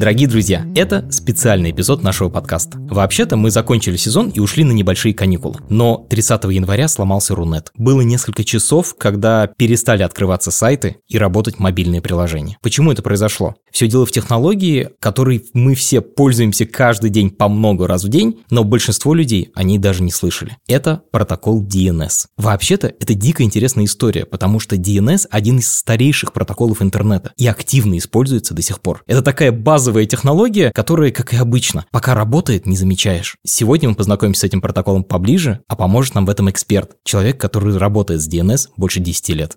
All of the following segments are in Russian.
Дорогие друзья, это специальный эпизод нашего подкаста. Вообще-то мы закончили сезон и ушли на небольшие каникулы. Но 30 января сломался Рунет. Было несколько часов, когда перестали открываться сайты и работать мобильные приложения. Почему это произошло? Все дело в технологии, которой мы все пользуемся каждый день по много раз в день, но большинство людей о ней даже не слышали. Это протокол DNS. Вообще-то это дико интересная история, потому что DNS один из старейших протоколов интернета и активно используется до сих пор. Это такая базовая базовая технология, которая, как и обычно, пока работает, не замечаешь. Сегодня мы познакомимся с этим протоколом поближе, а поможет нам в этом эксперт, человек, который работает с DNS больше 10 лет.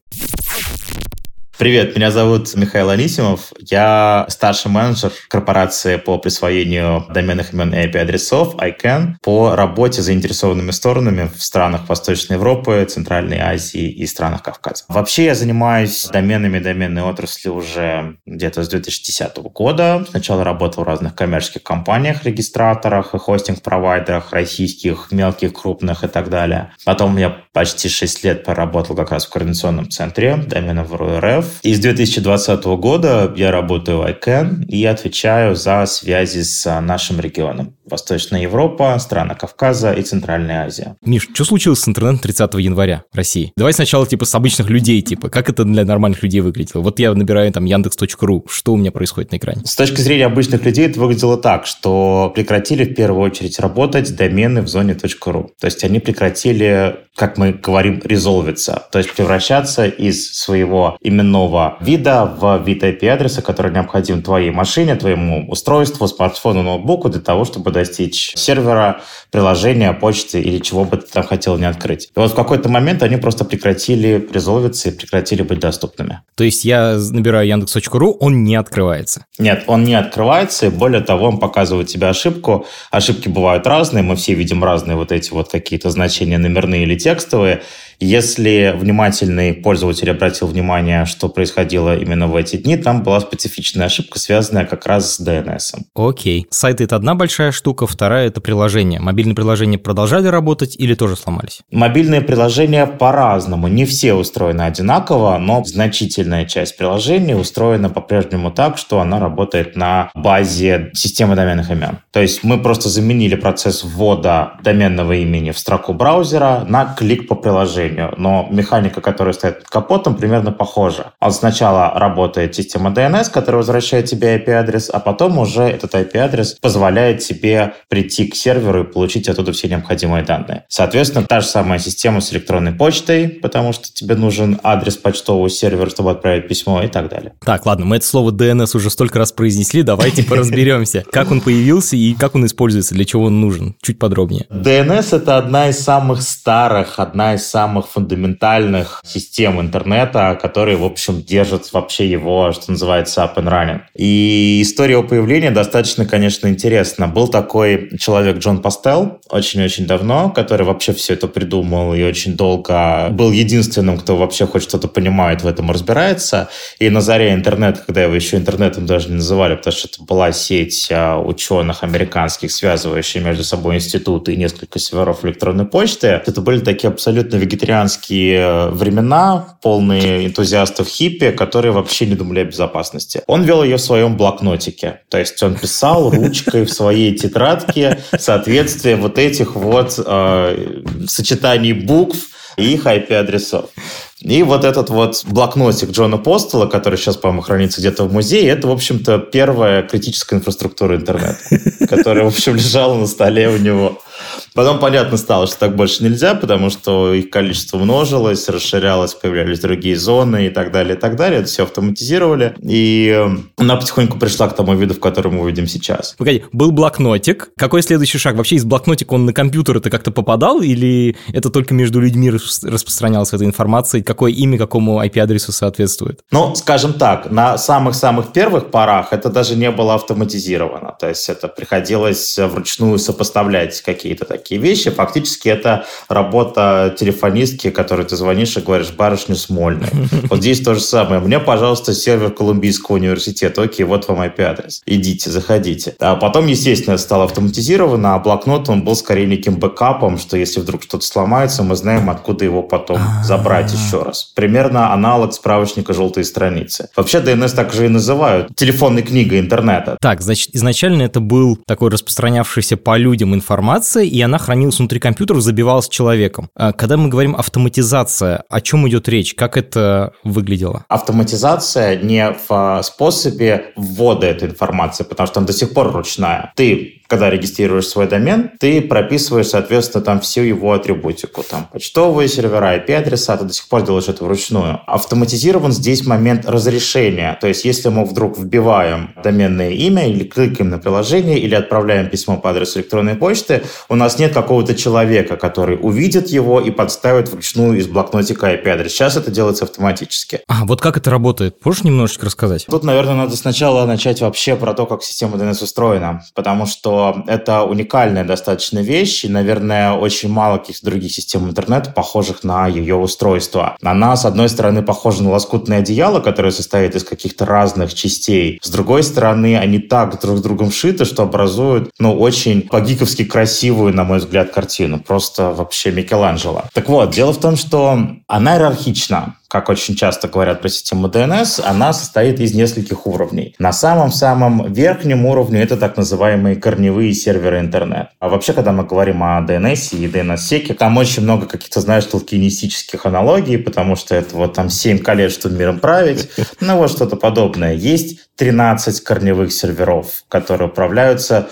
Привет, меня зовут Михаил Анисимов. Я старший менеджер корпорации по присвоению доменных имен и IP-адресов ICANN по работе с заинтересованными сторонами в странах Восточной Европы, Центральной Азии и странах Кавказа. Вообще я занимаюсь доменами доменной отрасли уже где-то с 2010 года. Сначала работал в разных коммерческих компаниях, регистраторах и хостинг-провайдерах российских, мелких, крупных и так далее. Потом я почти 6 лет поработал как раз в координационном центре доменов РФ РФ. И с 2020 года я работаю в ICANN и отвечаю за связи с нашим регионом. Восточная Европа, страны Кавказа и Центральная Азия. Миш, что случилось с интернетом 30 января в России? Давай сначала типа с обычных людей, типа, как это для нормальных людей выглядело? Вот я набираю там яндекс.ру, что у меня происходит на экране? С точки зрения обычных людей это выглядело так, что прекратили в первую очередь работать домены в зоне .ru. То есть они прекратили, как мы говорим, резолвиться, то есть превращаться из своего именного вида в вид IP-адреса, который необходим твоей машине, твоему устройству, смартфону, ноутбуку для того, чтобы достичь сервера, приложения, почты или чего бы ты там хотел не открыть. И вот в какой-то момент они просто прекратили резолвиться и прекратили быть доступными. То есть я набираю яндекс.ру, он не открывается? Нет, он не открывается, и более того, он показывает тебе ошибку. Ошибки бывают разные, мы все видим разные вот эти вот какие-то значения номерные или текстовые, если внимательный пользователь обратил внимание, что происходило именно в эти дни, там была специфичная ошибка, связанная как раз с DNS. Окей. Сайты — это одна большая штука, вторая — это приложение. Мобильные приложения продолжали работать или тоже сломались? Мобильные приложения по-разному. Не все устроены одинаково, но значительная часть приложений устроена по-прежнему так, что она работает на базе системы доменных имен. То есть мы просто заменили процесс ввода доменного имени в строку браузера на клик по приложению приложению, но механика, которая стоит под капотом, примерно похожа. Он сначала работает система DNS, которая возвращает тебе IP-адрес, а потом уже этот IP-адрес позволяет тебе прийти к серверу и получить оттуда все необходимые данные. Соответственно, та же самая система с электронной почтой, потому что тебе нужен адрес почтового сервера, чтобы отправить письмо и так далее. Так, ладно, мы это слово DNS уже столько раз произнесли, давайте поразберемся. Как он появился и как он используется, для чего он нужен? Чуть подробнее. DNS — это одна из самых старых, одна из самых самых фундаментальных систем интернета, которые, в общем, держат вообще его, что называется, up and running. И история его появления достаточно, конечно, интересна. Был такой человек Джон Пастел очень-очень давно, который вообще все это придумал и очень долго был единственным, кто вообще хоть что-то понимает в этом и разбирается. И на заре интернета, когда его еще интернетом даже не называли, потому что это была сеть а, ученых американских, связывающая между собой институты и несколько серверов электронной почты, это были такие абсолютно вегетарианские вегетарианские времена, полные энтузиастов хиппи, которые вообще не думали о безопасности. Он вел ее в своем блокнотике. То есть он писал ручкой в своей тетрадке соответствие вот этих вот э, сочетаний букв и их IP-адресов. И вот этот вот блокнотик Джона Постола, который сейчас, по-моему, хранится где-то в музее, это, в общем-то, первая критическая инфраструктура интернета, которая, в общем, лежала на столе у него. Потом понятно стало, что так больше нельзя, потому что их количество множилось, расширялось, появлялись другие зоны и так далее, и так далее. Это все автоматизировали. И э, она потихоньку пришла к тому виду, в котором мы видим сейчас. Погоди, был блокнотик. Какой следующий шаг? Вообще из блокнотика он на компьютер это как-то попадал или это только между людьми распространялась эта информация? Какое имя какому IP-адресу соответствует? Ну, скажем так, на самых-самых первых порах это даже не было автоматизировано. То есть это приходилось вручную сопоставлять какие-то такие вещи. Фактически это работа телефонистки, которой ты звонишь и говоришь, барышню Смольный. Вот здесь то же самое. Мне, пожалуйста, сервер Колумбийского университета. Окей, вот вам IP-адрес. Идите, заходите. А потом, естественно, это стало автоматизировано, а блокнот, он был скорее неким бэкапом, что если вдруг что-то сломается, мы знаем, откуда его потом а. забрать еще раз. Примерно аналог справочника «Желтые страницы». Вообще DNS также и называют телефонной книгой интернета. Так, значит, изначально это был такой распространявшийся по людям информация, и она хранилась внутри компьютеров, забивалась человеком. А когда мы говорим автоматизация, о чем идет речь? Как это выглядело? Автоматизация не в способе ввода этой информации, потому что она до сих пор ручная. Ты когда регистрируешь свой домен, ты прописываешь, соответственно, там всю его атрибутику. Там почтовые сервера, IP-адреса, ты до сих пор делаешь это вручную. Автоматизирован здесь момент разрешения. То есть, если мы вдруг вбиваем доменное имя или кликаем на приложение, или отправляем письмо по адресу электронной почты, у нас нет какого-то человека, который увидит его и подставит вручную из блокнотика IP-адрес. Сейчас это делается автоматически. А, вот как это работает? Можешь немножечко рассказать? Тут, наверное, надо сначала начать вообще про то, как система DNS устроена, потому что это уникальная достаточно вещь, и, наверное, очень мало каких-то других систем интернета, похожих на ее устройство. Она, с одной стороны, похожа на лоскутное одеяло, которое состоит из каких-то разных частей. С другой стороны, они так друг с другом шиты, что образуют, ну, очень по-гиковски красивую, на мой взгляд, картину. Просто вообще Микеланджело. Так вот, дело в том, что она иерархична как очень часто говорят про систему DNS, она состоит из нескольких уровней. На самом-самом верхнем уровне это так называемые корневые серверы интернет. А вообще, когда мы говорим о DNS и DNS-секе, там очень много каких-то, знаешь, толкинистических аналогий, потому что это вот там 7 колец, чтобы миром править, ну вот что-то подобное. Есть 13 корневых серверов, которые управляются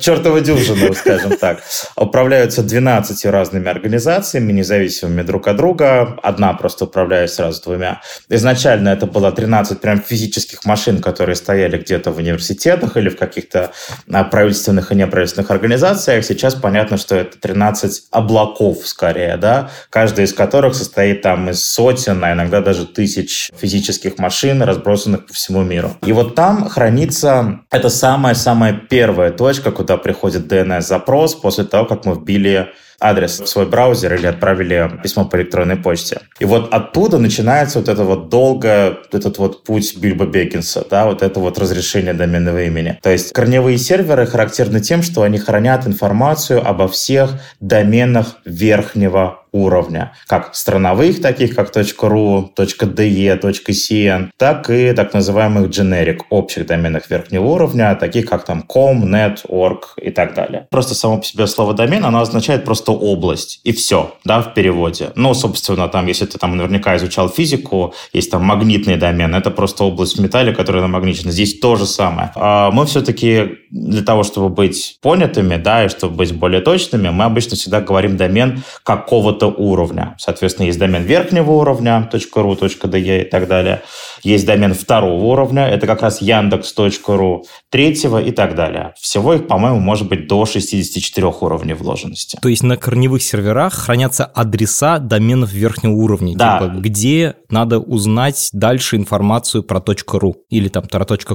чертова дюжина, скажем так. Управляются 12 разными организациями, независимыми друг от друга. Одна просто управляет сразу двумя. Изначально это было 13 прям физических машин, которые стояли где-то в университетах или в каких-то а, правительственных и неправительственных организациях. Сейчас понятно, что это 13 облаков скорее, да, каждый из которых состоит там из сотен, а иногда даже тысяч физических машин, разбросанных по всему миру. И вот там хранится это самая-самая первая точка, куда приходит DNS-запрос после того, как мы вбили адрес в свой браузер или отправили письмо по электронной почте. И вот оттуда начинается вот это вот долго, этот вот путь Бильбо Бекинса, да, вот это вот разрешение доменного имени. То есть корневые серверы характерны тем, что они хранят информацию обо всех доменах верхнего уровня, как страновых, таких как .ru, .de, .cn, так и так называемых generic, общих доменах верхнего уровня, таких как там com, net, org и так далее. Просто само по себе слово домен, оно означает просто область, и все, да, в переводе. Ну, собственно, там, если ты там наверняка изучал физику, есть там магнитный домен, это просто область в металле, которая намагничена. Здесь то же самое. А мы все-таки для того, чтобы быть понятыми, да, и чтобы быть более точными, мы обычно всегда говорим домен какого-то уровня. Соответственно, есть домен верхнего уровня, .ru, .de и так далее. Есть домен второго уровня, это как раз яндекс.ру, третьего и так далее. Всего их, по-моему, может быть до 64 уровней вложенности. То есть на корневых серверах хранятся адреса доменов верхнего уровня, да. типа, где надо узнать дальше информацию про .ru или там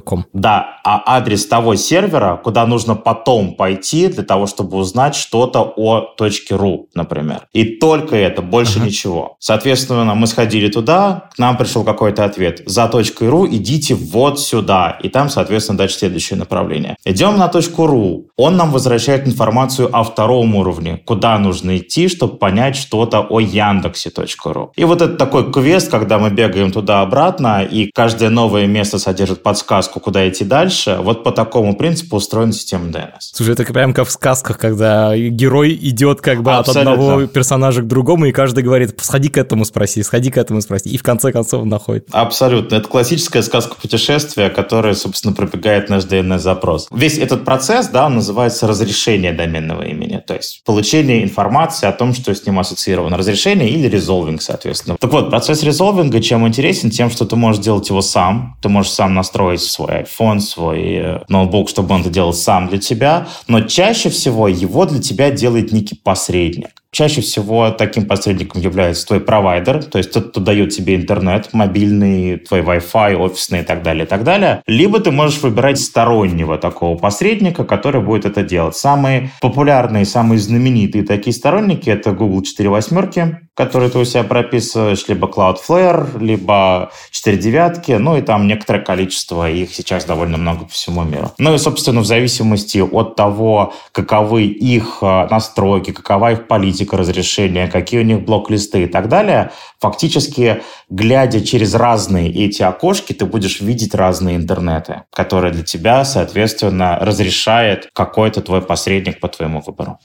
.com. Да, а адрес того сервера, куда нужно потом пойти для того, чтобы узнать что-то о .ru, например. И то только это, больше uh-huh. ничего. Соответственно, мы сходили туда, к нам пришел какой-то ответ. За .ру идите вот сюда. И там, соответственно, дальше следующее направление. Идем на .ру. Он нам возвращает информацию о втором уровне, куда нужно идти, чтобы понять что-то о Яндексе.ру. И вот это такой квест, когда мы бегаем туда-обратно, и каждое новое место содержит подсказку, куда идти дальше. Вот по такому принципу устроена система DNS. Слушай, это прям как в сказках, когда герой идет как бы Абсолютно. от одного персонажа к другому, и каждый говорит, сходи к этому спроси, сходи к этому спроси, и в конце концов он находит. Абсолютно. Это классическая сказка путешествия, которая, собственно, пробегает наш DNS-запрос. Весь этот процесс, да, он называется разрешение доменного имени, то есть получение информации о том, что с ним ассоциировано. Разрешение или резолвинг, соответственно. Так вот, процесс резолвинга чем интересен? Тем, что ты можешь делать его сам. Ты можешь сам настроить свой iPhone, свой э, ноутбук, чтобы он это делал сам для тебя. Но чаще всего его для тебя делает некий посредник. Чаще всего таким посредником является твой провайдер, то есть тот, кто дает тебе интернет, мобильный, твой Wi-Fi, офисный и так далее, и так далее. Либо ты можешь выбирать стороннего такого посредника, который будет это делать. Самые популярные, самые знаменитые такие сторонники — это Google 4 восьмерки, которые ты у себя прописываешь, либо Cloudflare, либо 4 девятки, ну и там некоторое количество, их сейчас довольно много по всему миру. Ну и, собственно, в зависимости от того, каковы их э, настройки, какова их политика разрешения, какие у них блок-листы и так далее, фактически, глядя через разные эти окошки, ты будешь видеть разные интернеты, которые для тебя, соответственно, разрешает какой-то твой посредник по твоему выбору.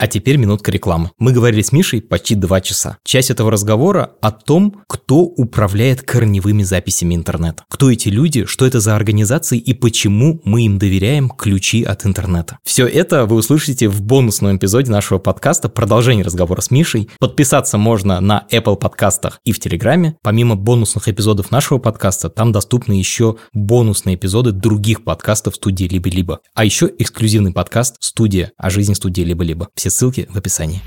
А теперь минутка рекламы. Мы говорили с Мишей почти два часа. Часть этого разговора о том, кто управляет корневыми записями интернета. Кто эти люди, что это за организации и почему мы им доверяем ключи от интернета. Все это вы услышите в бонусном эпизоде нашего подкаста продолжение разговора с Мишей. Подписаться можно на Apple подкастах и в Телеграме. Помимо бонусных эпизодов нашего подкаста, там доступны еще бонусные эпизоды других подкастов студии «Либо-либо». А еще эксклюзивный подкаст «Студия» о жизни студии «Либо-либо». Все ссылки в описании.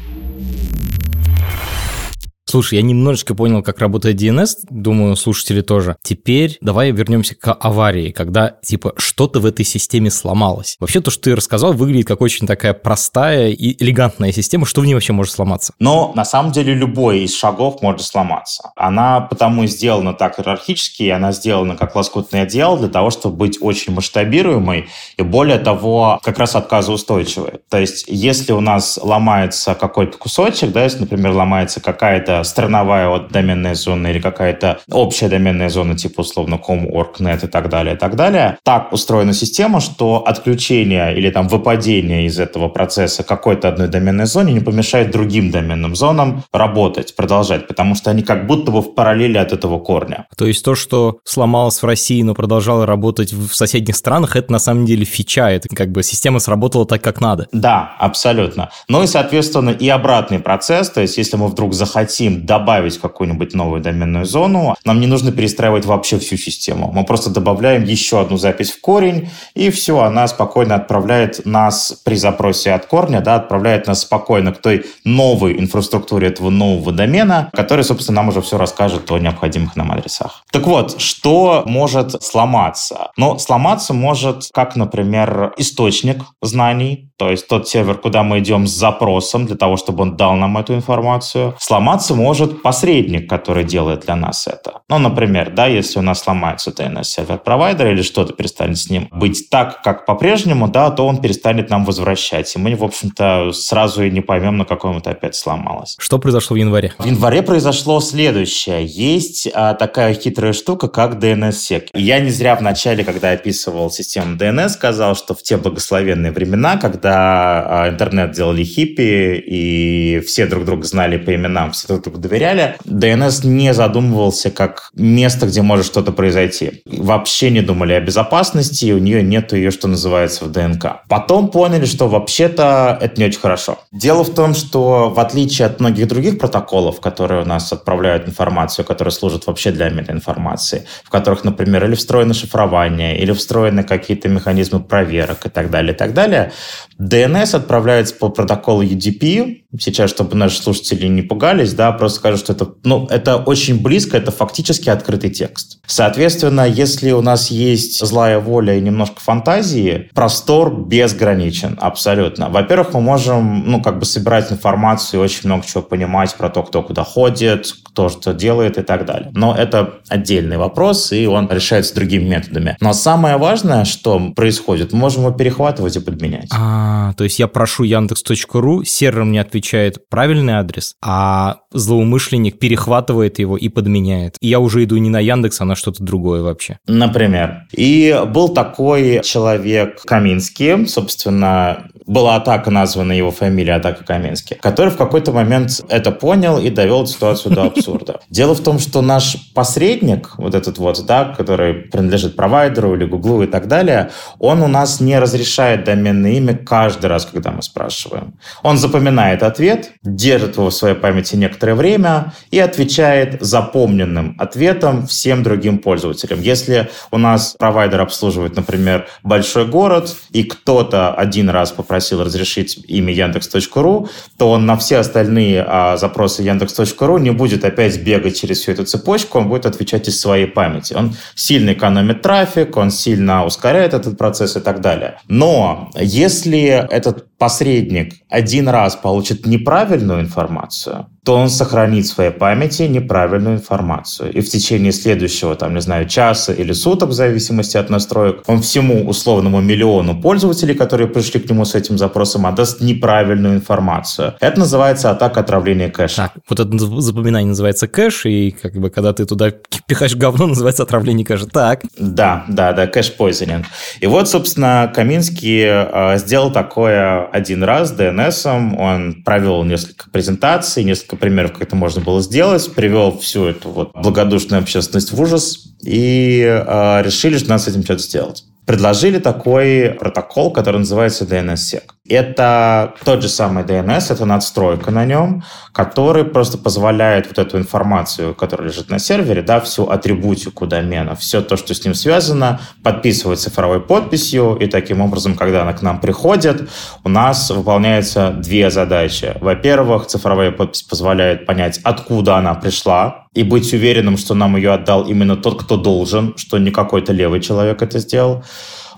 Слушай, я немножечко понял, как работает DNS, думаю, слушатели тоже. Теперь давай вернемся к аварии, когда, типа, что-то в этой системе сломалось. Вообще, то, что ты рассказал, выглядит как очень такая простая и элегантная система. Что в ней вообще может сломаться? Но, на самом деле, любой из шагов может сломаться. Она потому и сделана так иерархически, и она сделана как лоскутный отдел для того, чтобы быть очень масштабируемой и, более того, как раз отказоустойчивой. То есть, если у нас ломается какой-то кусочек, да, если, например, ломается какая-то страновая вот доменная зона или какая-то общая доменная зона типа условно com, org, net и так далее, и так далее. Так устроена система, что отключение или там выпадение из этого процесса какой-то одной доменной зоне не помешает другим доменным зонам работать, продолжать, потому что они как будто бы в параллели от этого корня. То есть то, что сломалось в России, но продолжало работать в соседних странах, это на самом деле фича, это как бы система сработала так, как надо. Да, абсолютно. Ну и, соответственно, и обратный процесс, то есть если мы вдруг захотим хотим добавить какую-нибудь новую доменную зону, нам не нужно перестраивать вообще всю систему. Мы просто добавляем еще одну запись в корень, и все, она спокойно отправляет нас при запросе от корня, да, отправляет нас спокойно к той новой инфраструктуре этого нового домена, который, собственно, нам уже все расскажет о необходимых нам адресах. Так вот, что может сломаться? Ну, сломаться может, как, например, источник знаний, то есть тот сервер, куда мы идем с запросом для того, чтобы он дал нам эту информацию. Сломаться может посредник, который делает для нас это. Ну, например, да, если у нас сломается DNS-сервер провайдера или что-то перестанет с ним быть так, как по-прежнему, да, то он перестанет нам возвращать. И мы, в общем-то, сразу и не поймем, на каком это опять сломалось. Что произошло в январе? В январе произошло следующее. Есть а, такая хитрая штука, как DNS-сек. Я не зря в начале, когда описывал систему DNS, сказал, что в те благословенные времена, когда а, интернет делали хиппи, и все друг друга знали по именам, все друг другу доверяли, DNS не задумывался как место, где может что-то произойти. Вообще не думали о безопасности, и у нее нет ее, что называется, в ДНК. Потом поняли, что вообще-то это не очень хорошо. Дело в том, что в отличие от многих других протоколов, которые у нас отправляют информацию, которые служат вообще для метаинформации, в которых, например, или встроено шифрование, или встроены какие-то механизмы проверок и так далее, и так далее, DNS отправляется по протоколу UDP. Сейчас, чтобы наши слушатели не пугались, да, просто скажу, что это, ну, это очень близко, это фактически открытый текст. Соответственно, если у нас есть злая воля и немножко фантазии, простор безграничен, абсолютно. Во-первых, мы можем, ну, как бы собирать информацию и очень много чего понимать про то, кто куда ходит, кто что делает и так далее. Но это отдельный вопрос, и он решается другими методами. Но самое важное, что происходит, мы можем его перехватывать и подменять. А, А, то есть я прошу Яндекс.ру, сервер мне отвечает правильный адрес, а злоумышленник перехватывает его и подменяет. И я уже иду не на Яндекс, а на что-то другое вообще. Например. И был такой человек Каминский, собственно, была атака, названа его фамилия, атака Каменский, который в какой-то момент это понял и довел ситуацию до абсурда. Дело в том, что наш посредник, вот этот вот, да, который принадлежит провайдеру или гуглу и так далее, он у нас не разрешает доменное имя каждый раз, когда мы спрашиваем. Он запоминает ответ, держит его в своей памяти некоторое время и отвечает запомненным ответом всем другим пользователям. Если у нас провайдер обслуживает, например, большой город, и кто-то один раз попросил просил разрешить имя Яндекс.ру, то он на все остальные а, запросы Яндекс.ру не будет опять бегать через всю эту цепочку, он будет отвечать из своей памяти. Он сильно экономит трафик, он сильно ускоряет этот процесс и так далее. Но если этот посредник один раз получит неправильную информацию, то он сохранит в своей памяти неправильную информацию. И в течение следующего, там, не знаю, часа или суток, в зависимости от настроек, он всему условному миллиону пользователей, которые пришли к нему с этим запросом, отдаст неправильную информацию. Это называется атака отравления кэша. Так, вот это запоминание называется кэш, и как бы когда ты туда пихаешь говно, называется отравление кэша. Так. Да, да, да, кэш-пойзенинг. И вот, собственно, Каминский э, сделал такое один раз DNS, он провел несколько презентаций, несколько примеров, как это можно было сделать, привел всю эту вот благодушную общественность в ужас и э, решили, что надо с этим что-то сделать предложили такой протокол, который называется DNSSEC. Это тот же самый DNS, это надстройка на нем, который просто позволяет вот эту информацию, которая лежит на сервере, да, всю атрибутику домена, все то, что с ним связано, подписывать цифровой подписью, и таким образом, когда она к нам приходит, у нас выполняются две задачи. Во-первых, цифровая подпись позволяет понять, откуда она пришла, и быть уверенным, что нам ее отдал именно тот, кто должен, что не какой-то левый человек это сделал.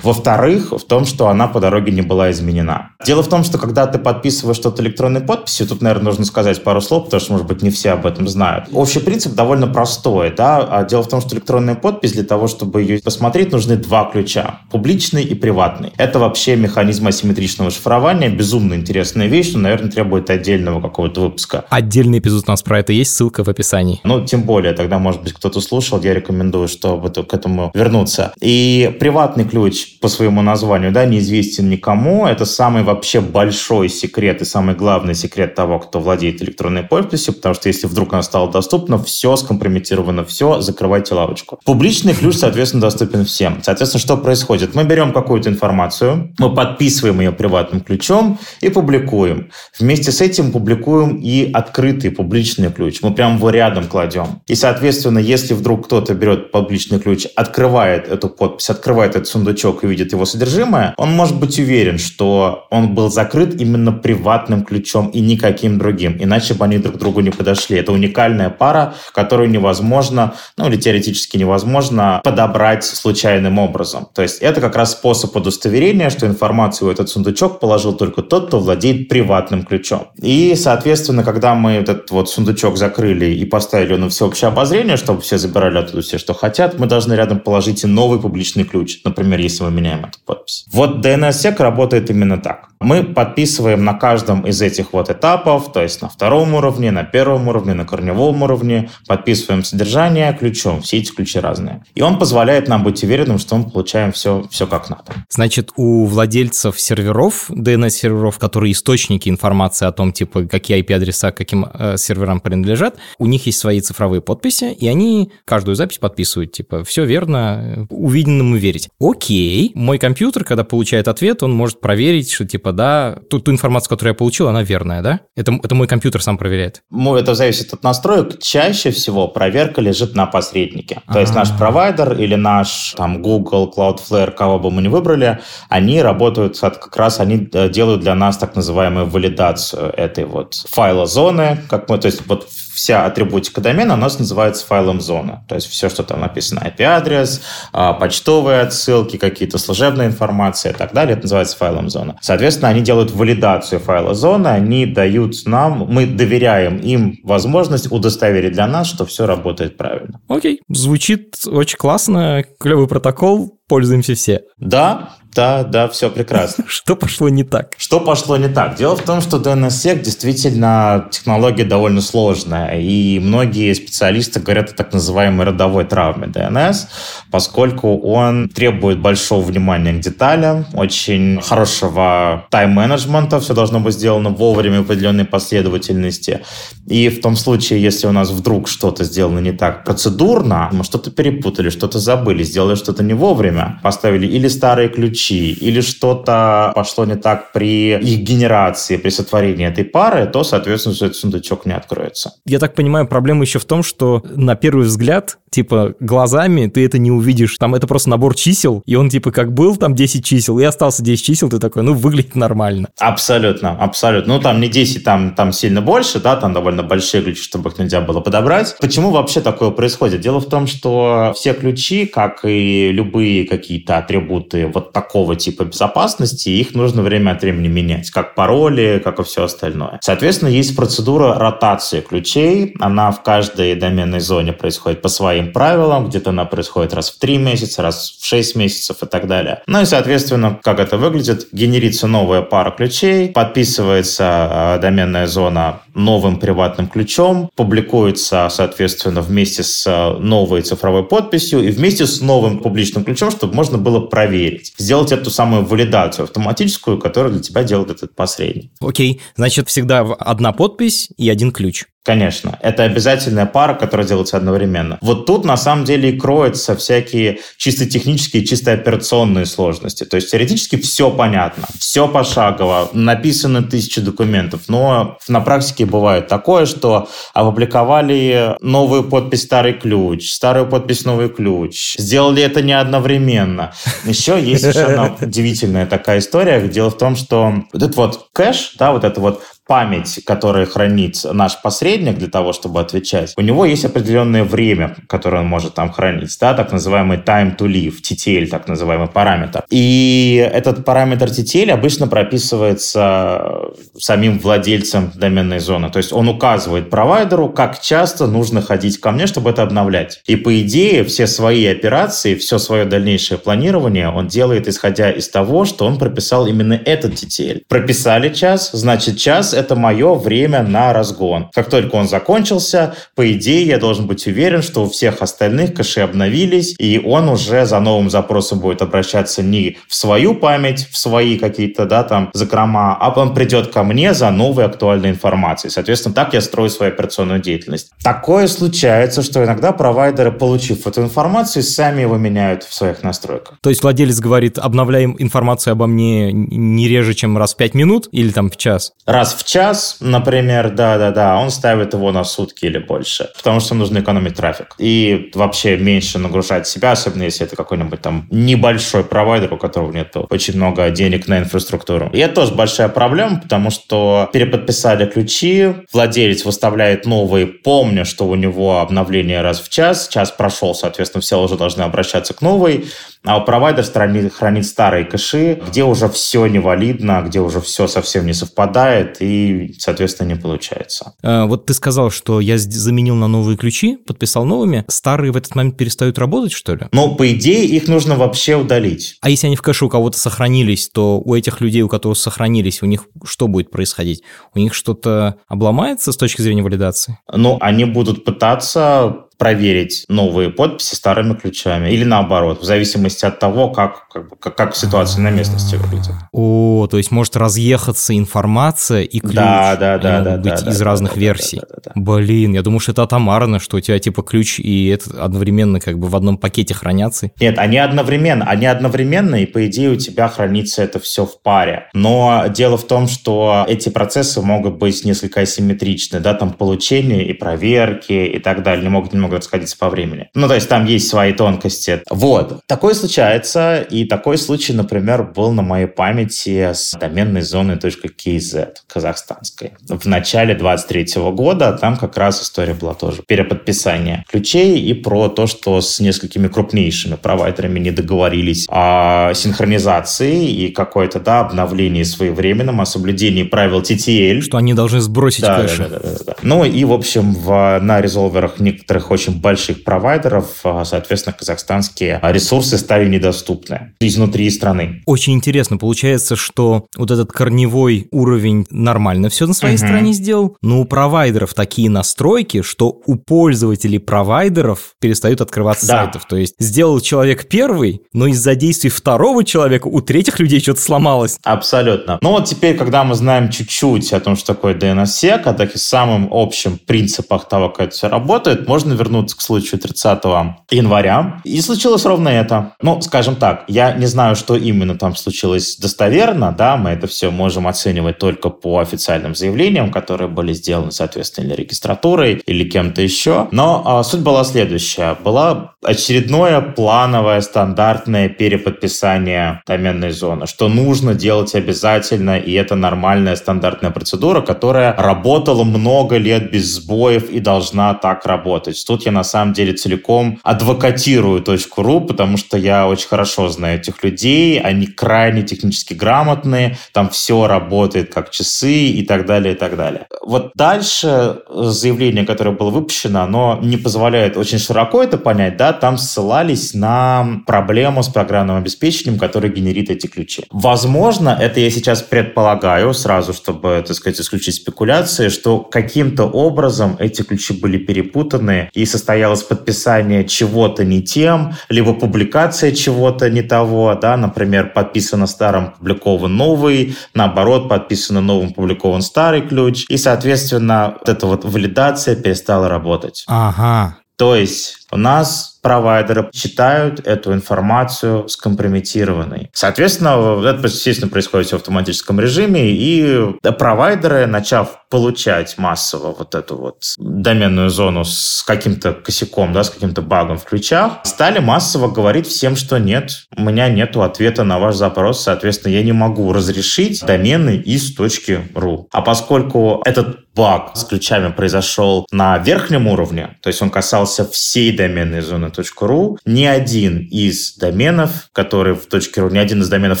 Во-вторых, в том, что она по дороге не была изменена. Дело в том, что когда ты подписываешь что-то электронной подписью, тут, наверное, нужно сказать пару слов, потому что, может быть, не все об этом знают. Общий принцип довольно простой. Да? А дело в том, что электронная подпись, для того, чтобы ее посмотреть, нужны два ключа. Публичный и приватный. Это вообще механизм асимметричного шифрования. Безумно интересная вещь, но, наверное, требует отдельного какого-то выпуска. Отдельный эпизод у нас про это есть, ссылка в описании. Ну, тем более, тогда, может быть, кто-то слушал, я рекомендую, чтобы к этому вернуться. И приватный ключ по своему названию, да, неизвестен никому. Это самый вообще большой секрет и самый главный секрет того, кто владеет электронной подписью, потому что если вдруг она стала доступна, все скомпрометировано, все, закрывайте лавочку. Публичный ключ, соответственно, доступен всем. Соответственно, что происходит? Мы берем какую-то информацию, мы подписываем ее приватным ключом и публикуем. Вместе с этим публикуем и открытый публичный ключ. Мы прям его рядом кладем. И, соответственно, если вдруг кто-то берет публичный ключ, открывает эту подпись, открывает этот сундучок, и видит его содержимое, он может быть уверен, что он был закрыт именно приватным ключом и никаким другим, иначе бы они друг к другу не подошли. Это уникальная пара, которую невозможно, ну или теоретически невозможно подобрать случайным образом. То есть это как раз способ удостоверения, что информацию в этот сундучок положил только тот, кто владеет приватным ключом. И, соответственно, когда мы этот вот сундучок закрыли и поставили на всеобщее обозрение, чтобы все забирали оттуда все, что хотят, мы должны рядом положить и новый публичный ключ. Например, если мы меняем эту подпись. Вот DNSSEC работает именно так. Мы подписываем на каждом из этих вот этапов, то есть на втором уровне, на первом уровне, на корневом уровне, подписываем содержание ключом. Все эти ключи разные. И он позволяет нам быть уверенным, что мы получаем все, все как надо. Значит, у владельцев серверов, DNS-серверов, которые источники информации о том, типа, какие IP-адреса каким э, серверам принадлежат, у них есть свои цифровые подписи, и они каждую запись подписывают, типа, все верно, увиденному верить. Окей, мой компьютер, когда получает ответ, он может проверить, что типа, да, ту, ту информацию, которую я получил, она верная, да? Это, это мой компьютер сам проверяет. Ну, это зависит от настроек. Чаще всего проверка лежит на посреднике. То есть наш а. провайдер или наш там Google, Cloudflare, кого бы мы ни выбрали, они работают, как раз они э, делают для нас так называемую валидацию этой вот файла зоны, как мы, то есть вот вся атрибутика домена у нас называется файлом зона. То есть все, что там написано, IP-адрес, а, почтовые отсылки, какие-то служебные информации и так далее, это называется файлом зона. Соответственно, они делают валидацию файла зоны, они дают нам, мы доверяем им возможность удостоверить для нас, что все работает правильно. Окей, звучит очень классно, клевый протокол, пользуемся все. Да, Да, да, все прекрасно. Что пошло не так? Что пошло не так? Дело в том, что DNSSEC действительно технология довольно сложная, и многие специалисты говорят о так называемой родовой травме DNS, поскольку он требует большого внимания к деталям, очень хорошего тайм-менеджмента, все должно быть сделано вовремя в определенной последовательности. И в том случае, если у нас вдруг что-то сделано не так процедурно, мы что-то перепутали, что-то забыли, сделали что-то не вовремя, поставили или старые ключи, или что-то пошло не так при их генерации, при сотворении этой пары, то, соответственно, этот сундучок не откроется. Я так понимаю, проблема еще в том, что на первый взгляд, типа, глазами ты это не увидишь. Там это просто набор чисел, и он, типа, как был там 10 чисел, и остался 10 чисел, ты такой, ну, выглядит нормально. Абсолютно, абсолютно. Ну, там не 10, там, там сильно больше, да, там довольно большие ключи, чтобы их нельзя было подобрать. Почему вообще такое происходит? Дело в том, что все ключи, как и любые какие-то атрибуты вот такого типа безопасности, их нужно время от времени менять, как пароли, как и все остальное. Соответственно, есть процедура ротации ключей. Она в каждой доменной зоне происходит по своим правилам. Где-то она происходит раз в 3 месяца, раз в 6 месяцев и так далее. Ну и, соответственно, как это выглядит? Генерится новая пара ключей, подписывается э, доменная зона новым приватным ключом, публикуется, соответственно, вместе с э, новой цифровой подписью и вместе с новым публичным ключом, чтобы можно было проверить. Сделать эту самую валидацию автоматическую, которую для тебя делает этот посредник. Окей, значит, всегда одна подпись и один ключ. Конечно, это обязательная пара, которая делается одновременно. Вот тут на самом деле и кроются всякие чисто технические, чисто операционные сложности. То есть теоретически все понятно, все пошагово, написаны тысячи документов, но на практике бывает такое, что опубликовали новую подпись старый ключ, старую подпись новый ключ, сделали это не одновременно. Еще есть совершенно удивительная такая история. Дело в том, что вот этот вот кэш, да, вот это вот память, которую хранит наш посредник для того, чтобы отвечать, у него есть определенное время, которое он может там хранить, да, так называемый time to live, TTL, так называемый параметр. И этот параметр TTL обычно прописывается самим владельцем доменной зоны. То есть он указывает провайдеру, как часто нужно ходить ко мне, чтобы это обновлять. И по идее все свои операции, все свое дальнейшее планирование он делает исходя из того, что он прописал именно этот TTL. Прописали час, значит час это мое время на разгон. Как только он закончился, по идее, я должен быть уверен, что у всех остальных кэши обновились, и он уже за новым запросом будет обращаться не в свою память, в свои какие-то, да, там, закрома, а он придет ко мне за новой актуальной информацией. Соответственно, так я строю свою операционную деятельность. Такое случается, что иногда провайдеры, получив эту информацию, сами его меняют в своих настройках. То есть владелец говорит, обновляем информацию обо мне не реже, чем раз в 5 минут или там в час? Раз в час, например, да-да-да, он ставит его на сутки или больше, потому что нужно экономить трафик. И вообще меньше нагружать себя, особенно если это какой-нибудь там небольшой провайдер, у которого нет очень много денег на инфраструктуру. И это тоже большая проблема, потому что переподписали ключи, владелец выставляет новые, помня, что у него обновление раз в час, час прошел, соответственно, все уже должны обращаться к новой, а провайдер хранит, хранит старые кэши, где уже все невалидно, где уже все совсем не совпадает и, соответственно, не получается. А, вот ты сказал, что я заменил на новые ключи, подписал новыми. Старые в этот момент перестают работать, что ли? Ну, по идее, их нужно вообще удалить. А если они в кэше у кого-то сохранились, то у этих людей, у которых сохранились, у них что будет происходить? У них что-то обломается с точки зрения валидации? Ну, они будут пытаться проверить новые подписи старыми ключами. Или наоборот, в зависимости от того, как, как, как, как ситуация на местности выглядит. О, то есть может разъехаться информация и ключ. Да, да, да. да быть да, из да, разных да, версий. Да, да, да, да. Блин, я думаю, что это атомарно, что у тебя типа ключ и это одновременно как бы в одном пакете хранятся. Нет, они одновременно. Они одновременно, и по идее у тебя хранится это все в паре. Но дело в том, что эти процессы могут быть несколько асимметричны, да, там получение и проверки и так далее. Они могут немного расходиться по времени. Ну, то есть там есть свои тонкости. Вот. Такое случается, и такой случай, например, был на моей памяти с доменной зоной .kz казахстанской. В начале 23 года там как раз история была тоже переподписание ключей и про то, что с несколькими крупнейшими провайдерами не договорились о синхронизации и какое-то, да, обновлении своевременном, о соблюдении правил TTL. Что они должны сбросить да, кэши. Да, да, да, да, да. Ну и, в общем, в, на резолверах некоторых очень больших провайдеров, а, соответственно, казахстанские ресурсы стали недоступны изнутри страны. Очень интересно. Получается, что вот этот корневой уровень нормально все на своей угу. стороне сделал, но у провайдеров такие настройки, что у пользователей провайдеров перестают открываться да. сайтов. То есть сделал человек первый, но из-за действий второго человека у третьих людей что-то сломалось. Абсолютно. Ну вот теперь, когда мы знаем чуть-чуть о том, что такое DNSSEC, о таких самым общим принципах того, как это все работает, можно вернуться к случаю 30 января. И случилось ровно это. Ну, скажем так, я не знаю, что именно там случилось достоверно, да, мы это все можем оценивать только по официальным заявлениям, которые были сделаны, соответственно, или регистратурой, или кем-то еще. Но а, суть была следующая. Была очередное плановое, стандартное переподписание доменной зоны, что нужно делать обязательно, и это нормальная стандартная процедура, которая работала много лет без сбоев и должна так работать. Тут я на самом деле целиком адвокатирую точку .ру, потому что я очень хорошо знаю этих людей, они крайне технически грамотные, там все работает как часы и так далее, и так далее. Вот дальше заявление, которое было выпущено, оно не позволяет очень широко это понять, да, там ссылались на проблему с программным обеспечением, которое генерит эти ключи. Возможно, это я сейчас предполагаю, сразу, чтобы, так сказать, исключить спекуляции, что каким-то образом эти ключи были перепутаны и состоялось подписание чего-то не тем, либо публикация чего-то не того, да, например, подписано старым, публикован новый, наоборот, подписано новым, публикован старый ключ, и, соответственно, вот эта вот валидация перестала работать. Ага. То есть у нас провайдеры считают эту информацию скомпрометированной. Соответственно, это, естественно, происходит в автоматическом режиме, и провайдеры, начав получать массово вот эту вот доменную зону с каким-то косяком, да, с каким-то багом в ключах, стали массово говорить всем, что нет, у меня нет ответа на ваш запрос, соответственно, я не могу разрешить домены из точки .ru. А поскольку этот баг с ключами произошел на верхнем уровне, то есть он касался всей доменной зоны .ru, ни один из доменов, который в .ru, ни один из доменов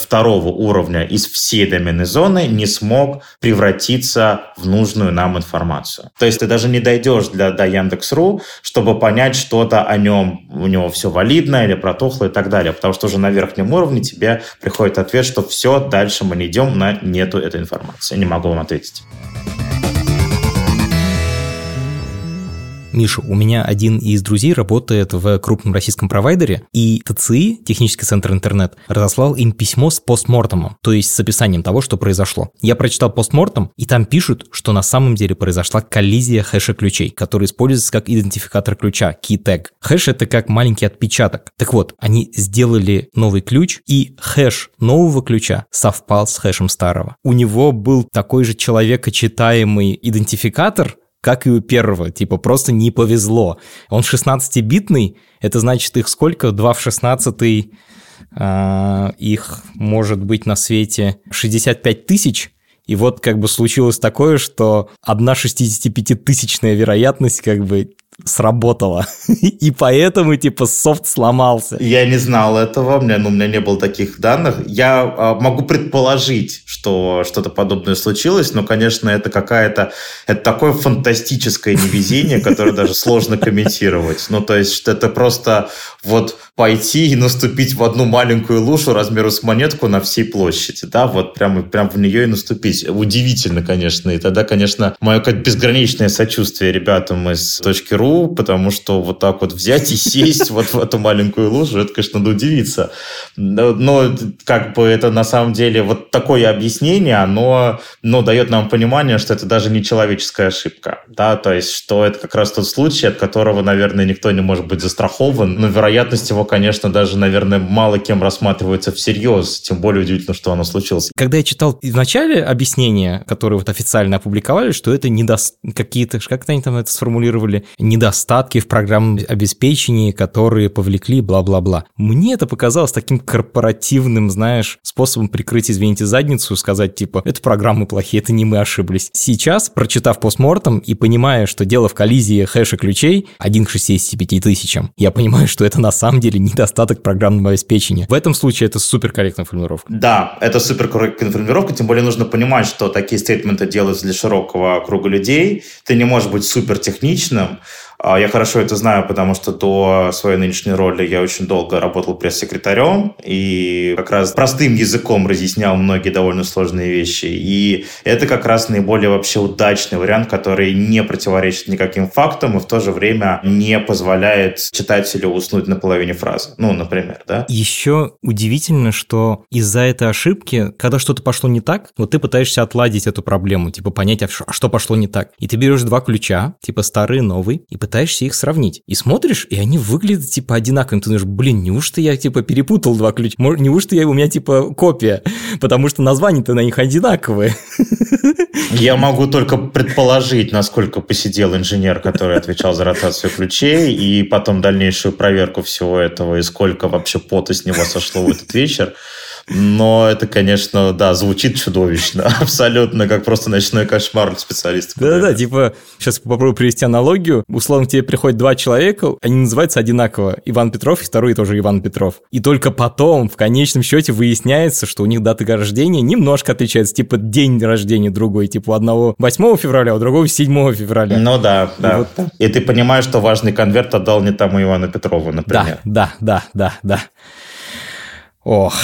второго уровня из всей доменной зоны не смог превратиться в нужную нам информацию. То есть ты даже не дойдешь для, до Яндекс.ру, чтобы понять что-то о нем, у него все валидно или протухло и так далее, потому что уже на верхнем уровне тебе приходит ответ, что все, дальше мы не идем, на нету этой информации. не могу вам ответить. Миша, у меня один из друзей работает в крупном российском провайдере, и ТЦИ, технический центр интернет, разослал им письмо с постмортемом, то есть с описанием того, что произошло. Я прочитал постмортем, и там пишут, что на самом деле произошла коллизия хэша ключей, который используется как идентификатор ключа, key tag. Хэш — это как маленький отпечаток. Так вот, они сделали новый ключ, и хэш нового ключа совпал с хэшем старого. У него был такой же человекочитаемый идентификатор, как и у первого, типа просто не повезло. Он 16-битный, это значит их сколько? 2 в 16 э, их может быть на свете 65 тысяч, и вот как бы случилось такое, что одна 65-тысячная вероятность как бы сработало. И поэтому, типа, софт сломался. Я не знал этого, у меня, ну, у меня не было таких данных. Я а, могу предположить, что что-то подобное случилось, но, конечно, это какая-то... Это такое фантастическое невезение, которое даже сложно комментировать. Ну, то есть, это просто вот пойти и наступить в одну маленькую лужу размеру с монетку на всей площади, да, вот прямо, прямо в нее и наступить. Удивительно, конечно. И тогда, конечно, мое как безграничное сочувствие ребятам из точки ру, потому что вот так вот взять и сесть вот в эту маленькую лужу, это, конечно, надо удивиться. Но как бы это на самом деле вот такое объяснение, оно но дает нам понимание, что это даже не человеческая ошибка, да, то есть что это как раз тот случай, от которого, наверное, никто не может быть застрахован, но вероятность его конечно, даже, наверное, мало кем рассматривается всерьез, тем более удивительно, что оно случилось. Когда я читал в начале объяснения, которые вот официально опубликовали, что это недо... какие-то, как они там это сформулировали, недостатки в программном обеспечении, которые повлекли бла-бла-бла. Мне это показалось таким корпоративным, знаешь, способом прикрыть, извините, задницу, сказать типа, это программы плохие, это не мы ошиблись. Сейчас, прочитав постмортом и понимая, что дело в коллизии хэша ключей 1 к 65 тысячам, я понимаю, что это на самом деле недостаток программного обеспечения. В этом случае это суперкорректная формулировка. Да, это суперкорректная формулировка, тем более нужно понимать, что такие стейтменты делаются для широкого круга людей. Ты не можешь быть супертехничным, я хорошо это знаю, потому что до своей нынешней роли я очень долго работал пресс-секретарем и как раз простым языком разъяснял многие довольно сложные вещи. И это как раз наиболее вообще удачный вариант, который не противоречит никаким фактам и в то же время не позволяет читателю уснуть на половине фразы. Ну, например, да? Еще удивительно, что из-за этой ошибки, когда что-то пошло не так, вот ты пытаешься отладить эту проблему, типа понять, а что пошло не так. И ты берешь два ключа, типа старый новый, и пытаешься их сравнить. И смотришь, и они выглядят типа одинаковыми. Ты думаешь, блин, неужто я типа перепутал два ключа? Неужто я, у меня типа копия? Потому что названия-то на них одинаковые. Я могу только предположить, насколько посидел инженер, который отвечал за ротацию ключей, и потом дальнейшую проверку всего этого, и сколько вообще пота с него сошло в этот вечер. Но это, конечно, да, звучит чудовищно. Абсолютно, как просто ночной кошмар для специалистов. Да-да-да, типа, сейчас попробую привести аналогию. Условно, к тебе приходят два человека, они называются одинаково. Иван Петров и второй тоже Иван Петров. И только потом, в конечном счете, выясняется, что у них даты рождения немножко отличаются. Типа, день рождения другой. Типа, у одного 8 февраля, а у другого 7 февраля. Ну да, да. И, вот... и ты понимаешь, что важный конверт отдал не тому Ивану Петрову, например. Да, да, да, да, да. Ох,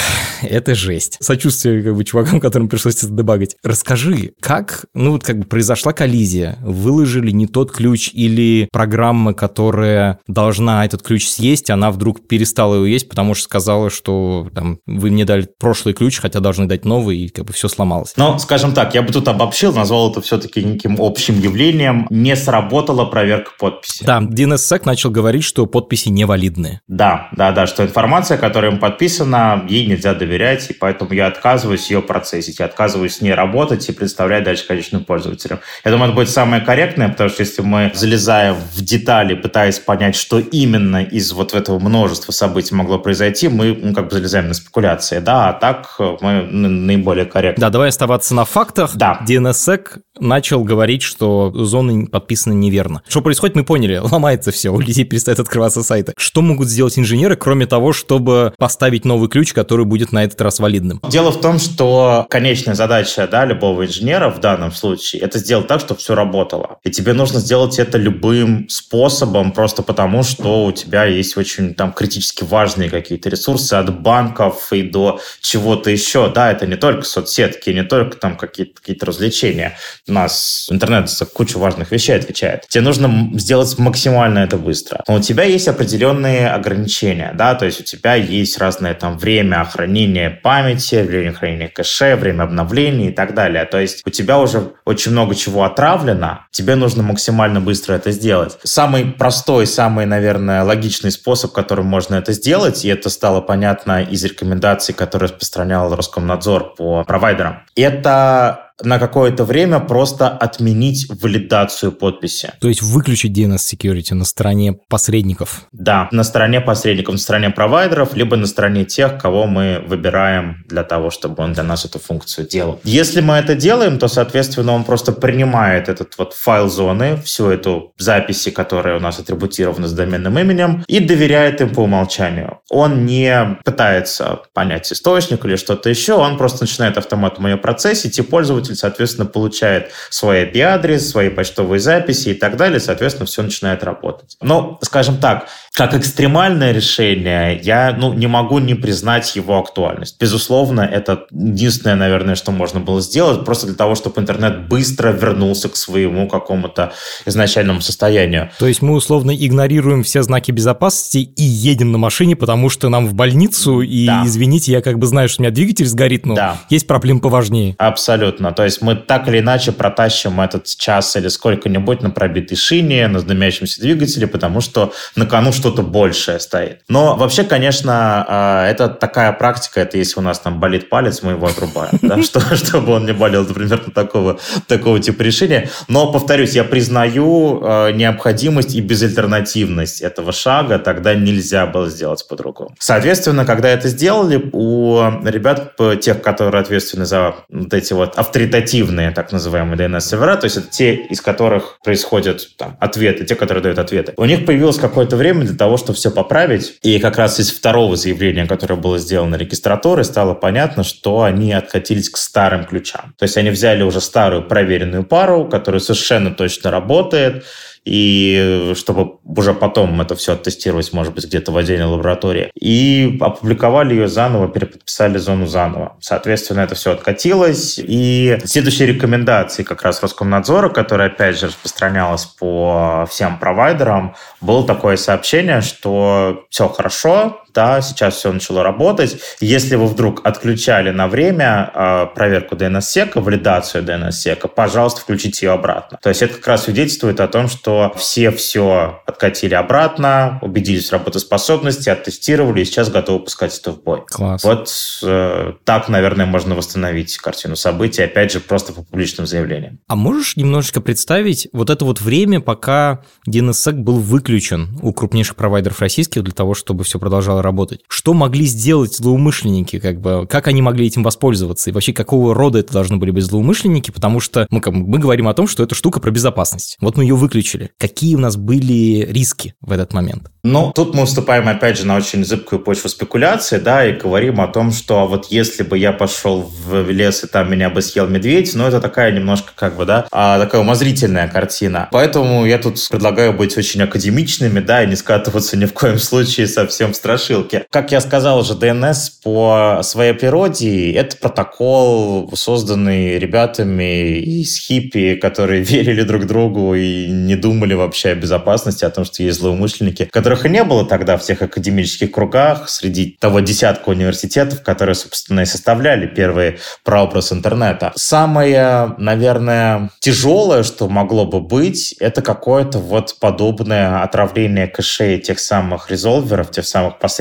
это жесть. Сочувствие как бы чувакам, которым пришлось это дебагать. Расскажи, как, ну вот как бы произошла коллизия, выложили не тот ключ или программа, которая должна этот ключ съесть, она вдруг перестала его есть, потому что сказала, что там вы мне дали прошлый ключ, хотя должны дать новый, и как бы все сломалось. Ну, скажем так, я бы тут обобщил, назвал это все-таки неким общим явлением. Не сработала проверка подписи. Да, DNSSEC начал говорить, что подписи невалидные. Да, да, да, что информация, которая им подписана, ей нельзя доверять, и поэтому я отказываюсь ее процессить, я отказываюсь с ней работать и представлять дальше конечным пользователям. Я думаю, это будет самое корректное, потому что если мы залезаем в детали, пытаясь понять, что именно из вот этого множества событий могло произойти, мы ну, как бы залезаем на спекуляции, да, а так мы наиболее корректно. Да, давай оставаться на фактах. Да. DNSSEC начал говорить, что зоны подписаны неверно. Что происходит, мы поняли. Ломается все, у людей перестают открываться сайты. Что могут сделать инженеры, кроме того, чтобы поставить новый ключ ключ, который будет на этот раз валидным. Дело в том, что конечная задача да, любого инженера в данном случае это сделать так, чтобы все работало. И тебе нужно сделать это любым способом, просто потому, что у тебя есть очень там критически важные какие-то ресурсы от банков и до чего-то еще. Да, это не только соцсетки, не только там какие-то какие развлечения. У нас интернет за кучу важных вещей отвечает. Тебе нужно сделать максимально это быстро. Но у тебя есть определенные ограничения, да, то есть у тебя есть разное там время время хранения памяти, время хранения кэше, время обновления и так далее. То есть у тебя уже очень много чего отравлено, тебе нужно максимально быстро это сделать. Самый простой, самый, наверное, логичный способ, которым можно это сделать, и это стало понятно из рекомендаций, которые распространял Роскомнадзор по провайдерам, это на какое-то время просто отменить валидацию подписи. То есть выключить DNS Security на стороне посредников? Да, на стороне посредников, на стороне провайдеров, либо на стороне тех, кого мы выбираем для того, чтобы он для нас эту функцию делал. Если мы это делаем, то, соответственно, он просто принимает этот вот файл зоны, всю эту записи, которая у нас атрибутирована с доменным именем, и доверяет им по умолчанию. Он не пытается понять источник или что-то еще, он просто начинает автоматом ее процессить, и пользователь пользователь, соответственно, получает свой IP-адрес, свои почтовые записи и так далее, соответственно, все начинает работать. Но, скажем так, как экстремальное решение, я ну, не могу не признать его актуальность. Безусловно, это единственное, наверное, что можно было сделать, просто для того, чтобы интернет быстро вернулся к своему какому-то изначальному состоянию. То есть мы условно игнорируем все знаки безопасности и едем на машине, потому что нам в больницу, и, да. извините, я как бы знаю, что у меня двигатель сгорит, но да. есть проблемы поважнее. Абсолютно. То есть мы так или иначе протащим этот час или сколько-нибудь на пробитой шине, на дымящемся двигателе, потому что на кону что-то большее стоит. Но вообще, конечно, а, это такая практика, это если у нас там болит палец, мы его отрубаем, да, чтобы он не болел, например, такого, такого типа решения. Но, повторюсь, я признаю а, необходимость и безальтернативность этого шага, тогда нельзя было сделать по-другому. Соответственно, когда это сделали, у ребят, тех, которые ответственны за вот эти вот авторитативные, так называемые DNS-сервера, то есть это те, из которых происходят там, ответы, те, которые дают ответы. У них появилось какое-то время для того, чтобы все поправить, и как раз из второго заявления, которое было сделано регистратурой, стало понятно, что они откатились к старым ключам. То есть они взяли уже старую проверенную пару, которая совершенно точно работает, и чтобы уже потом это все оттестировать, может быть, где-то в отдельной лаборатории. И опубликовали ее заново, переподписали зону заново. Соответственно, это все откатилось. И следующие рекомендации как раз Роскомнадзора, которая, опять же, распространялась по всем провайдерам, было такое сообщение, что все хорошо, да, сейчас все начало работать. Если вы вдруг отключали на время э, проверку DNS-сека, валидацию DNS-сека, пожалуйста, включите ее обратно. То есть это как раз свидетельствует о том, что все все откатили обратно, убедились в работоспособности, оттестировали и сейчас готовы пускать это в бой. Класс. Вот э, так, наверное, можно восстановить картину событий, опять же, просто по публичным заявлениям. А можешь немножечко представить вот это вот время, пока DNSSEC был выключен у крупнейших провайдеров российских для того, чтобы все продолжало работать. Что могли сделать злоумышленники, как бы, как они могли этим воспользоваться, и вообще какого рода это должны были быть злоумышленники, потому что мы, как, мы говорим о том, что это штука про безопасность. Вот мы ее выключили. Какие у нас были риски в этот момент? Ну, тут мы вступаем, опять же, на очень зыбкую почву спекуляции, да, и говорим о том, что вот если бы я пошел в лес, и там меня бы съел медведь, ну, это такая немножко, как бы, да, а, такая умозрительная картина. Поэтому я тут предлагаю быть очень академичными, да, и не скатываться ни в коем случае совсем в страшилки. Как я сказал уже, DNS по своей природе — это протокол, созданный ребятами из хиппи, которые верили друг другу и не думали вообще о безопасности, о том, что есть злоумышленники, которых и не было тогда в тех академических кругах, среди того десятка университетов, которые, собственно, и составляли первый прообраз интернета. Самое, наверное, тяжелое, что могло бы быть, это какое-то вот подобное отравление кэшей тех самых резолверов, тех самых посредников,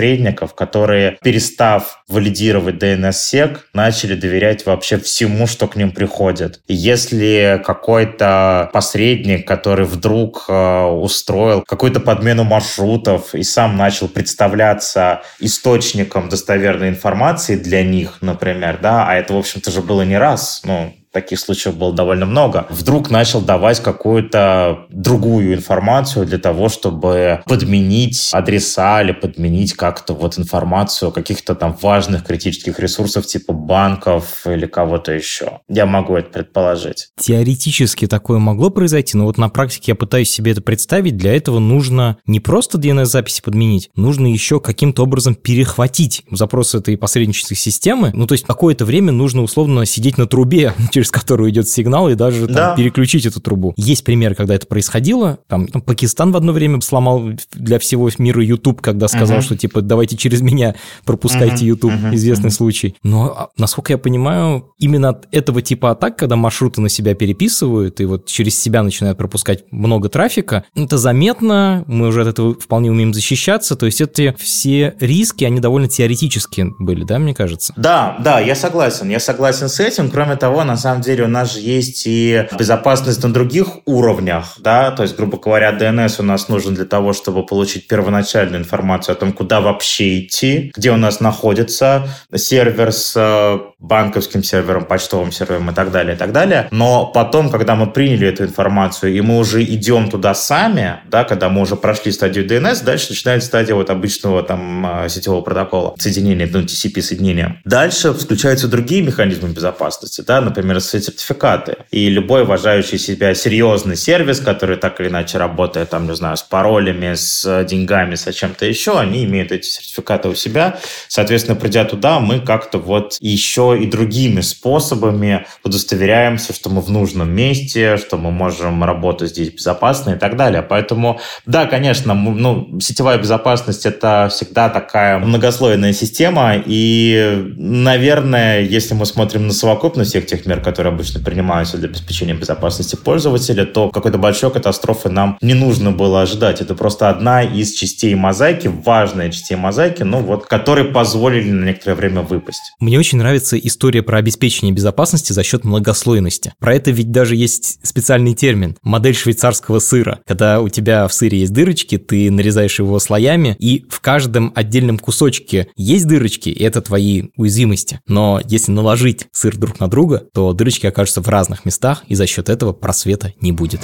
которые, перестав валидировать DNS-сек, начали доверять вообще всему, что к ним приходит. Если какой-то посредник, который вдруг э, устроил какую-то подмену маршрута, институтов и сам начал представляться источником достоверной информации для них, например, да, а это, в общем-то, же было не раз, ну, таких случаев было довольно много, вдруг начал давать какую-то другую информацию для того, чтобы подменить адреса или подменить как-то вот информацию каких-то там важных критических ресурсов типа банков или кого-то еще. Я могу это предположить. Теоретически такое могло произойти, но вот на практике я пытаюсь себе это представить. Для этого нужно не просто DNS-записи подменить, нужно еще каким-то образом перехватить запрос этой посреднической системы. Ну, то есть какое-то время нужно условно сидеть на трубе через которую идет сигнал, и даже там, да. переключить эту трубу. Есть пример, когда это происходило. Там, там Пакистан в одно время сломал для всего мира YouTube, когда сказал, uh-huh. что типа давайте через меня пропускайте uh-huh. YouTube, uh-huh. известный uh-huh. случай. Но, а, насколько я понимаю, именно от этого типа атак, когда маршруты на себя переписывают и вот через себя начинают пропускать много трафика, это заметно, мы уже от этого вполне умеем защищаться, то есть эти все риски, они довольно теоретические были, да, мне кажется? Да, да, я согласен, я согласен с этим. Кроме того, на самом деле у нас же есть и безопасность на других уровнях, да, то есть, грубо говоря, DNS у нас нужен для того, чтобы получить первоначальную информацию о том, куда вообще идти, где у нас находится сервер с э, банковским сервером, почтовым сервером и так далее, и так далее. Но потом, когда мы приняли эту информацию, и мы уже идем туда сами, да, когда мы уже прошли стадию DNS, дальше начинается стадия вот обычного там э, сетевого протокола соединения, ну, TCP соединения. Дальше включаются другие механизмы безопасности, да, например, сертификаты. И любой уважающий себя серьезный сервис, который так или иначе работает, там, не знаю, с паролями, с деньгами, с чем-то еще, они имеют эти сертификаты у себя. Соответственно, придя туда, мы как-то вот еще и другими способами удостоверяемся, что мы в нужном месте, что мы можем работать здесь безопасно и так далее. Поэтому, да, конечно, ну, сетевая безопасность — это всегда такая многослойная система, и, наверное, если мы смотрим на совокупность всех тех мер, которые обычно принимаются для обеспечения безопасности пользователя, то какой-то большой катастрофы нам не нужно было ожидать. Это просто одна из частей мозаики, важная частей мозаики, ну вот, которые позволили на некоторое время выпасть. Мне очень нравится история про обеспечение безопасности за счет многослойности. Про это ведь даже есть специальный термин – модель швейцарского сыра. Когда у тебя в сыре есть дырочки, ты нарезаешь его слоями, и в каждом отдельном кусочке есть дырочки, и это твои уязвимости. Но если наложить сыр друг на друга, то дырочки окажутся в разных местах, и за счет этого просвета не будет.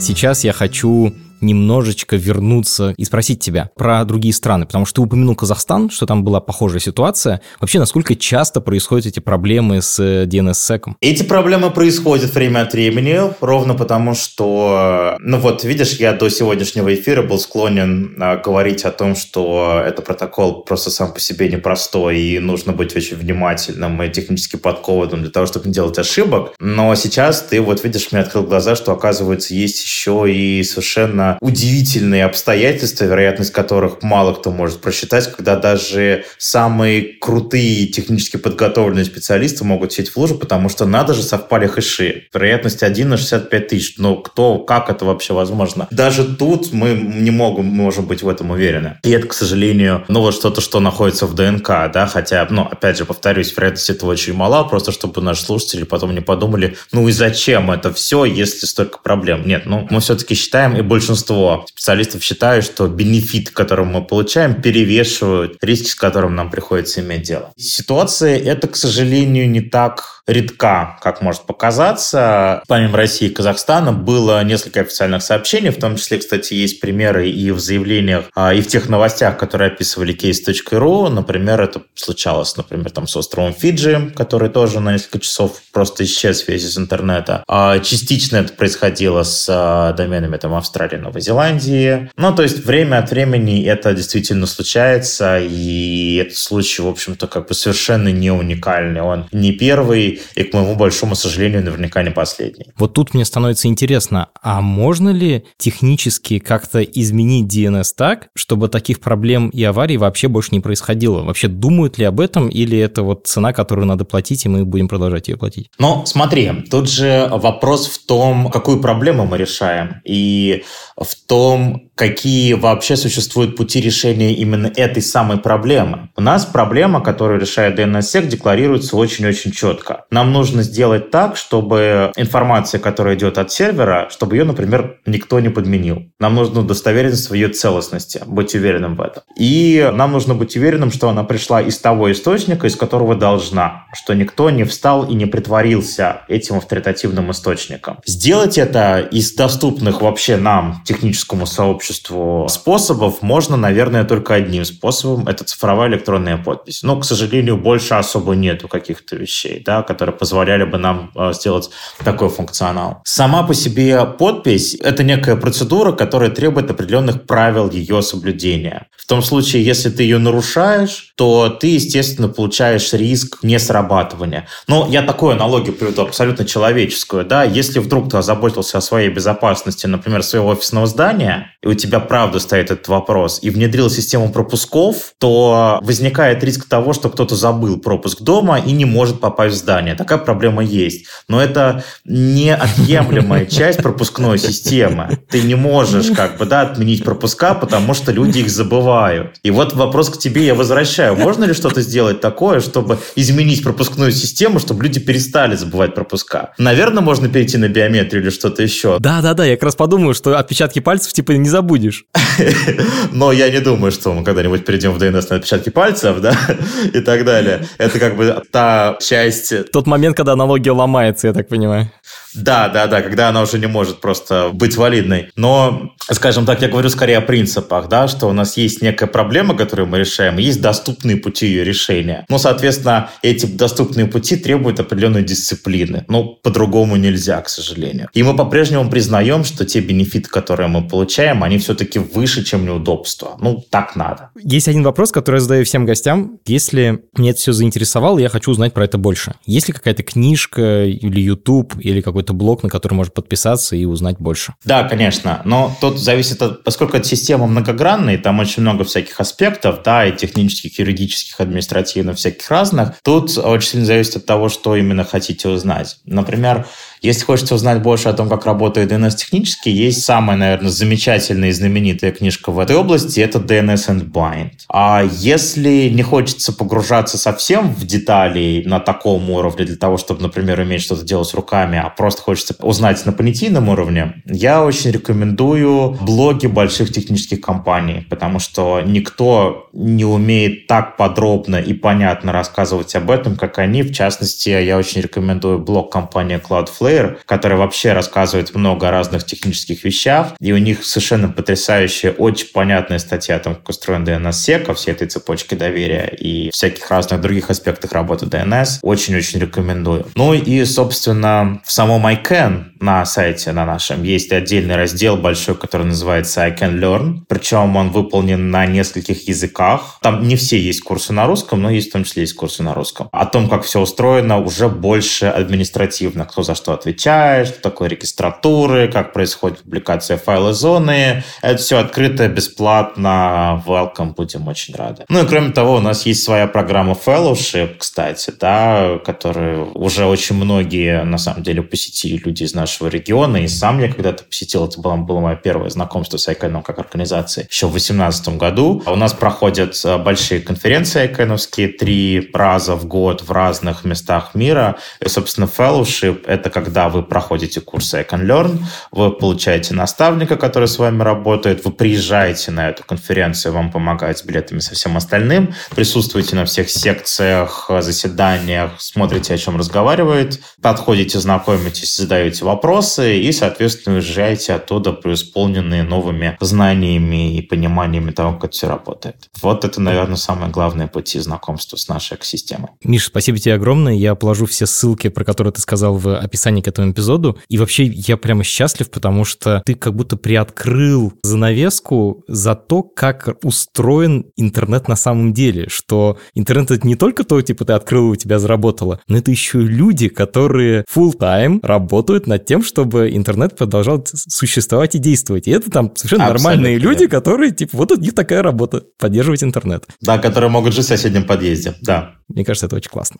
Сейчас я хочу немножечко вернуться и спросить тебя про другие страны, потому что ты упомянул Казахстан, что там была похожая ситуация. Вообще, насколько часто происходят эти проблемы с DNS-секом? Эти проблемы происходят время от времени, ровно потому что, ну вот, видишь, я до сегодняшнего эфира был склонен а, говорить о том, что это протокол просто сам по себе непростой, и нужно быть очень внимательным и технически подкованным для того, чтобы не делать ошибок. Но сейчас ты вот видишь, мне открыл глаза, что оказывается есть еще и совершенно удивительные обстоятельства, вероятность которых мало кто может просчитать, когда даже самые крутые технически подготовленные специалисты могут сесть в лужу, потому что надо же совпали хэши. Вероятность 1 на 65 тысяч. Но кто, как это вообще возможно? Даже тут мы не можем, можем быть в этом уверены. И это, к сожалению, ну вот что-то, что находится в ДНК, да, хотя, ну, опять же, повторюсь, вероятность этого очень мала, просто чтобы наши слушатели потом не подумали, ну и зачем это все, если столько проблем? Нет, ну, мы все-таки считаем, и большинство специалистов считают, что бенефит, который мы получаем, перевешивают риски, с которым нам приходится иметь дело. Ситуация это, к сожалению, не так редка, как может показаться. Помимо России и Казахстана было несколько официальных сообщений, в том числе, кстати, есть примеры и в заявлениях, а, и в тех новостях, которые описывали case.ru. Например, это случалось, например, там с островом Фиджи, который тоже на несколько часов просто исчез в связи с интернета. А частично это происходило с а, доменами там Австралии, Новой Зеландии. Ну, то есть время от времени это действительно случается, и этот случай, в общем-то, как бы совершенно не уникальный. Он не первый, и, к моему большому сожалению, наверняка не последний. Вот тут мне становится интересно, а можно ли технически как-то изменить DNS так, чтобы таких проблем и аварий вообще больше не происходило? Вообще думают ли об этом, или это вот цена, которую надо платить, и мы будем продолжать ее платить? Ну, смотри, тут же вопрос в том, какую проблему мы решаем, и в том, какие вообще существуют пути решения именно этой самой проблемы. У нас проблема, которую решает DNSSEC, декларируется очень-очень четко. Нам нужно сделать так, чтобы информация, которая идет от сервера, чтобы ее, например, никто не подменил. Нам нужно удостовериться в ее целостности, быть уверенным в этом. И нам нужно быть уверенным, что она пришла из того источника, из которого должна, что никто не встал и не притворился этим авторитативным источником. Сделать это из доступных вообще нам, техническому сообществу, обществу способов можно, наверное, только одним способом. Это цифровая электронная подпись. Но, к сожалению, больше особо нету каких-то вещей, да, которые позволяли бы нам э, сделать такой функционал. Сама по себе подпись — это некая процедура, которая требует определенных правил ее соблюдения. В том случае, если ты ее нарушаешь, то ты, естественно, получаешь риск несрабатывания. Но я такую аналогию приведу, абсолютно человеческую. Да? Если вдруг ты озаботился о своей безопасности, например, своего офисного здания, и у тебя правда стоит этот вопрос, и внедрил систему пропусков, то возникает риск того, что кто-то забыл пропуск дома и не может попасть в здание. Такая проблема есть. Но это неотъемлемая часть пропускной системы. Ты не можешь как бы да, отменить пропуска, потому что люди их забывают. И вот вопрос к тебе я возвращаю. Можно ли что-то сделать такое, чтобы изменить пропускную систему, чтобы люди перестали забывать пропуска? Наверное, можно перейти на биометрию или что-то еще. Да-да-да, я как раз подумаю, что отпечатки пальцев типа не забудешь. Но я не думаю, что мы когда-нибудь перейдем в DNS на отпечатки пальцев, да, и так далее. Это как бы та часть... Тот момент, когда аналогия ломается, я так понимаю. Да, да, да, когда она уже не может просто быть валидной. Но, скажем так, я говорю скорее о принципах, да, что у нас есть некая проблема, которую мы решаем, есть доступные пути ее решения. Ну, соответственно, эти доступные пути требуют определенной дисциплины. Ну, по-другому нельзя, к сожалению. И мы по-прежнему признаем, что те бенефиты, которые мы получаем, они все-таки выше, чем неудобства. Ну, так надо. Есть один вопрос, который я задаю всем гостям. Если мне это все заинтересовало, я хочу узнать про это больше. Есть ли какая-то книжка или YouTube или какой-то блок, на который можно подписаться и узнать больше. Да, конечно, но тут зависит от, поскольку эта система многогранная, там очень много всяких аспектов, да, и технических, юридических, административных, всяких разных, тут очень сильно зависит от того, что именно хотите узнать. Например, если хочется узнать больше о том, как работает DNS технически, есть самая, наверное, замечательная и знаменитая книжка в этой области, это DNS and Bind. А если не хочется погружаться совсем в детали на таком уровне для того, чтобы, например, уметь что-то делать руками, а просто хочется узнать на понятийном уровне, я очень рекомендую блоги больших технических компаний, потому что никто не умеет так подробно и понятно рассказывать об этом, как они. В частности, я очень рекомендую блог компании Cloudflare, Player, который вообще рассказывает много разных технических вещах, и у них совершенно потрясающая, очень понятная статья о том, как устроен DNS-сек, о всей этой цепочке доверия и всяких разных других аспектах работы DNS. Очень-очень рекомендую. Ну и, собственно, в самом ICANN на сайте на нашем есть отдельный раздел большой, который называется I Can Learn. Причем он выполнен на нескольких языках. Там не все есть курсы на русском, но есть в том числе есть курсы на русском. О том, как все устроено, уже больше административно. Кто за что отвечает, что такое регистратуры, как происходит публикация файла зоны. Это все открыто, бесплатно. Welcome, будем очень рады. Ну и кроме того, у нас есть своя программа Fellowship, кстати, да, которую уже очень многие, на самом деле, посетили люди из нашего региона. И сам я когда-то посетил, это было, было мое первое знакомство с ICANN как организацией еще в 2018 году. У нас проходят э, большие конференции ICANN три раза в год в разных местах мира. И, собственно, fellowship — это когда вы проходите курсы ICANN Learn, вы получаете наставника, который с вами работает, вы приезжаете на эту конференцию, вам помогает с билетами со всем остальным, присутствуете на всех секциях, заседаниях, смотрите, о чем разговаривает, подходите, знакомитесь, задаете вопросы и, соответственно, уезжаете оттуда преисполненные новыми знаниями и пониманиями того, как это все работает. Вот это, наверное, самое главное пути знакомства с нашей экосистемой. Миша, спасибо тебе огромное. Я положу все ссылки, про которые ты сказал в описании к этому эпизоду. И вообще я прямо счастлив, потому что ты как будто приоткрыл занавеску за то, как устроен интернет на самом деле, что интернет это не только то, типа ты открыл, у тебя заработало, но это еще и люди, которые full time работают над тем, чтобы интернет продолжал существовать и действовать. И это там совершенно Абсолютно нормальные люди, которые, типа, вот у них такая работа, поддерживать интернет. Да, которые могут жить в соседнем подъезде, да. Мне кажется, это очень классно.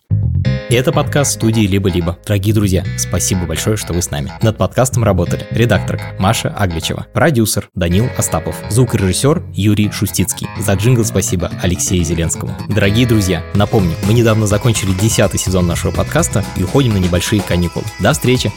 Это подкаст студии «Либо-либо». Дорогие друзья, спасибо большое, что вы с нами. Над подкастом работали редакторка Маша Агличева, продюсер Данил Остапов, звукорежиссер Юрий Шустицкий. За джингл спасибо Алексею Зеленскому. Дорогие друзья, напомню, мы недавно закончили десятый сезон нашего подкаста и уходим на небольшие каникулы. До встречи!